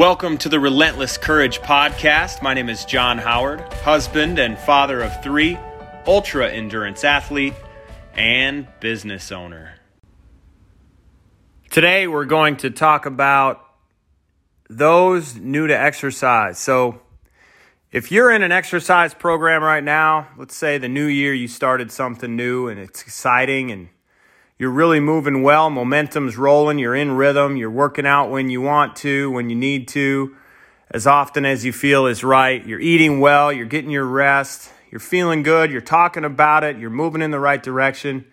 Welcome to the Relentless Courage Podcast. My name is Jon Howard, husband and father of three, ultra endurance athlete, and business owner. Today, we're going to talk about those new to exercise. So, if you're in an exercise program right now, let's say the new year you started something new and it's exciting and you're really moving well, momentum's rolling, you're in rhythm, you're working out when you want to, when you need to, as often as you feel is right. You're eating well, you're getting your rest, you're feeling good, you're talking about it, you're moving in the right direction.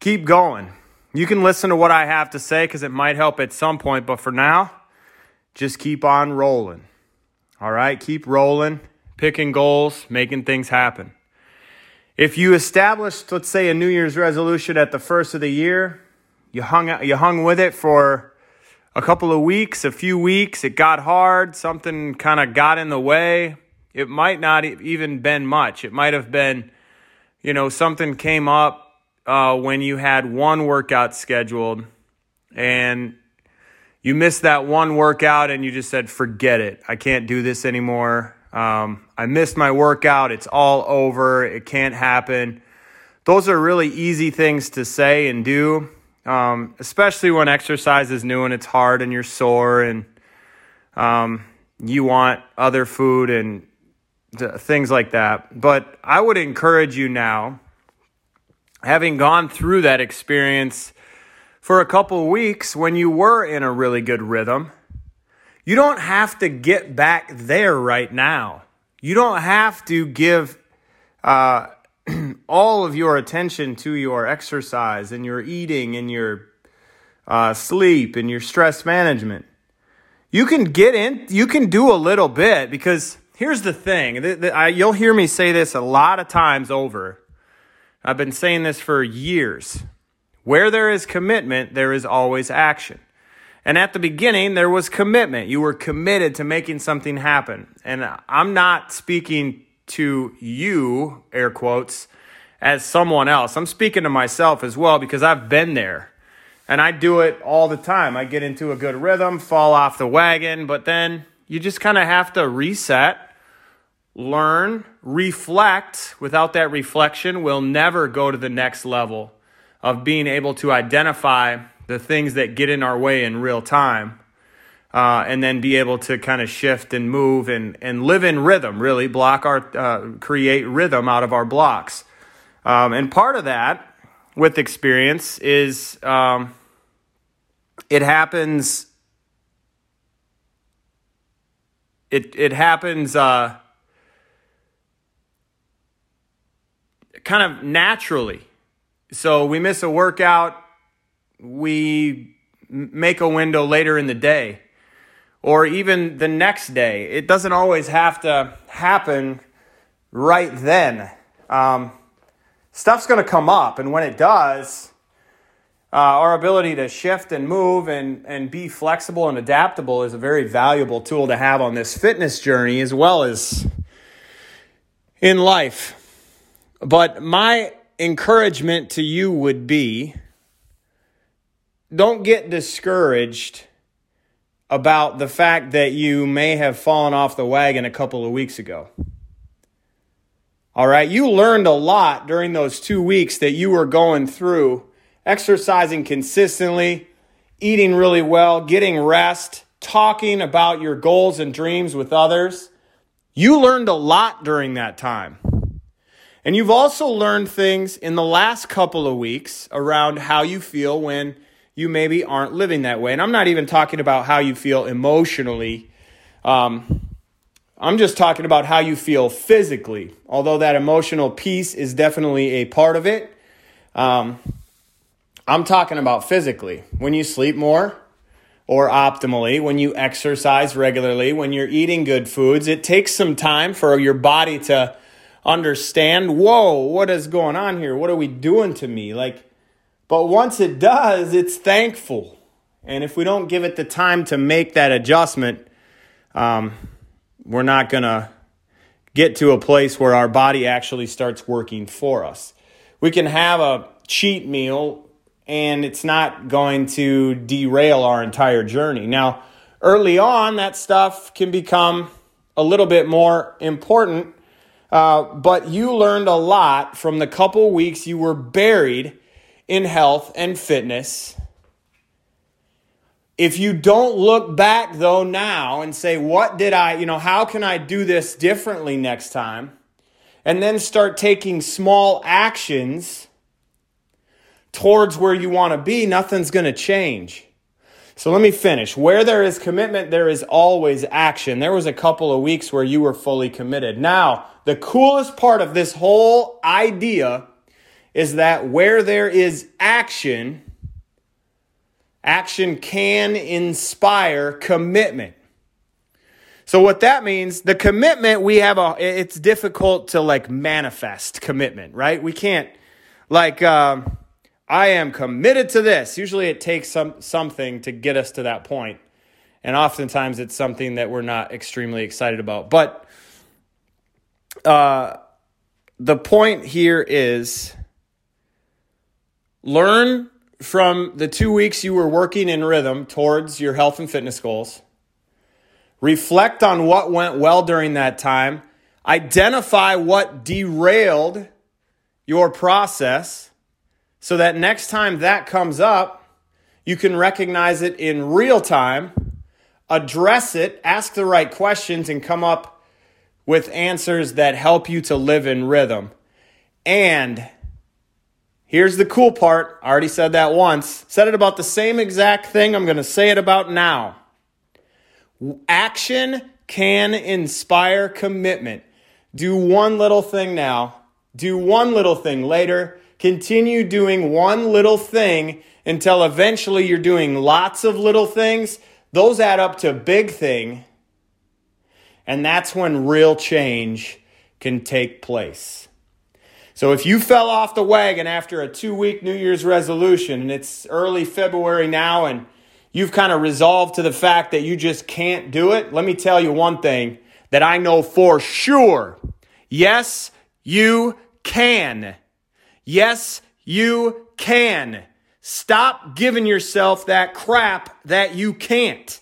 Keep going. You can listen to what I have to say because it might help at some point, but for now, just keep on rolling. All right, keep rolling, picking goals, making things happen. If you established, let's say, a New Year's resolution at the first of the year, you hung you hung with it for a couple of weeks, a few weeks, it got hard, something kind of got in the way. It might not even been much. It might have been, you know, something came up uh, when you had one workout scheduled and you missed that one workout and you just said, forget it. I can't do this anymore. Um, I missed my workout. It's all over. It can't happen. Those are really easy things to say and do, um, especially when exercise is new and it's hard and you're sore and um, you want other food and things like that. But I would encourage you now, having gone through that experience for a couple weeks when you were in a really good rhythm you don't have to get back there right now. You don't have to give uh, all of your attention to your exercise and your eating and your uh, sleep and your stress management. You can get in, you can do a little bit because here's the thing. The, the, I, you'll hear me say this a lot of times over. I've been saying this for years. Where there is commitment, there is always action. And at the beginning, there was commitment. You were committed to making something happen. And I'm not speaking to you, air quotes, as someone else. I'm speaking to myself as well because I've been there. And I do it all the time. I get into a good rhythm, fall off the wagon, but then you just kind of have to reset, learn, reflect. Without that reflection, we'll never go to the next level of being able to identify the things that get in our way in real time. Uh, and then be able to kind of shift and move and, and live in rhythm, really block our, uh, create rhythm out of our blocks. Um, and part of that with experience is um, it happens, it, it happens uh, kind of naturally. So we miss a workout we make a window later in the day or even the next day. It doesn't always have to happen right then. Um, stuff's going to come up, and when it does, uh, our ability to shift and move and, and be flexible and adaptable is a very valuable tool to have on this fitness journey as well as in life. But my encouragement to you would be don't get discouraged about the fact that you may have fallen off the wagon a couple of weeks ago. All right, you learned a lot during those two weeks that you were going through, exercising consistently, eating really well, getting rest, talking about your goals and dreams with others. You learned a lot during that time. And you've also learned things in the last couple of weeks around how you feel when you maybe aren't living that way. And I'm not even talking about how you feel emotionally. Um, I'm just talking about how you feel physically, although that emotional piece is definitely a part of it. Um, I'm talking about physically. When you sleep more or optimally, when you exercise regularly, when you're eating good foods, it takes some time for your body to understand whoa, what is going on here? What are we doing to me? Like, but once it does, it's thankful. And if we don't give it the time to make that adjustment, um, we're not going to get to a place where our body actually starts working for us. We can have a cheat meal and it's not going to derail our entire journey. Now, early on, that stuff can become a little bit more important. Uh, but you learned a lot from the couple weeks you were buried in health and fitness. If you don't look back though now and say, what did I, you know, how can I do this differently next time? And then start taking small actions towards where you want to be, nothing's going to change. So let me finish. Where there is commitment, there is always action. There was a couple of weeks where you were fully committed. Now, the coolest part of this whole idea is that where there is action, action can inspire commitment. So what that means, the commitment we have a it's difficult to like manifest commitment, right? We can't like um I am committed to this. Usually it takes some something to get us to that point. And oftentimes it's something that we're not extremely excited about. But uh, the point here is learn from the two weeks you were working in rhythm towards your health and fitness goals. Reflect on what went well during that time. Identify what derailed your process so that next time that comes up, you can recognize it in real time, address it, ask the right questions, and come up with answers that help you to live in rhythm. And here's the cool part I already said that once, said it about the same exact thing. I'm going to say it about now. Action can inspire commitment. Do one little thing now, do one little thing later Continue doing one little thing until eventually you're doing lots of little things. Those add up to big thing. And that's when real change can take place. So if you fell off the wagon after a two week New Year's resolution and it's early February now and you've kind of resolved to the fact that you just can't do it, let me tell you one thing that I know for sure. Yes, you can. Yes, you can. Stop giving yourself that crap that you can't.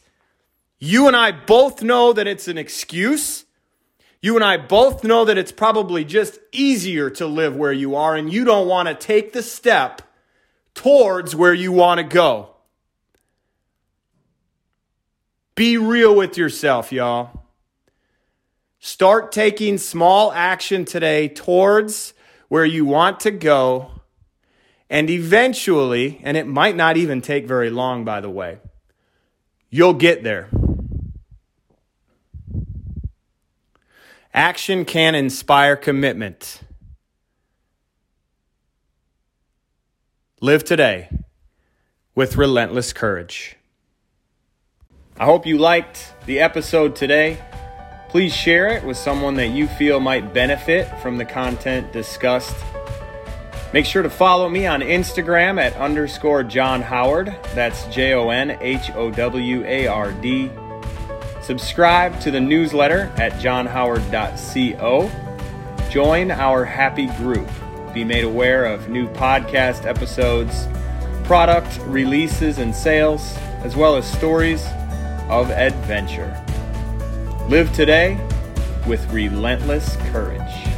You and I both know that it's an excuse. You and I both know that it's probably just easier to live where you are, and you don't want to take the step towards where you want to go. Be real with yourself, y'all. Start taking small action today towards where you want to go. And eventually, and it might not even take very long, by the way, you'll get there. Action can inspire commitment. Live today with relentless courage. I hope you liked the episode today. Please share it with someone that you feel might benefit from the content discussed. Make sure to follow me on Instagram at underscore Jon Howard. That's J O N H O W A R D. Subscribe to the newsletter at jonhoward.co. Join our happy group. Be made aware of new podcast episodes, product releases and sales, as well as stories of adventure. Live today with relentless courage.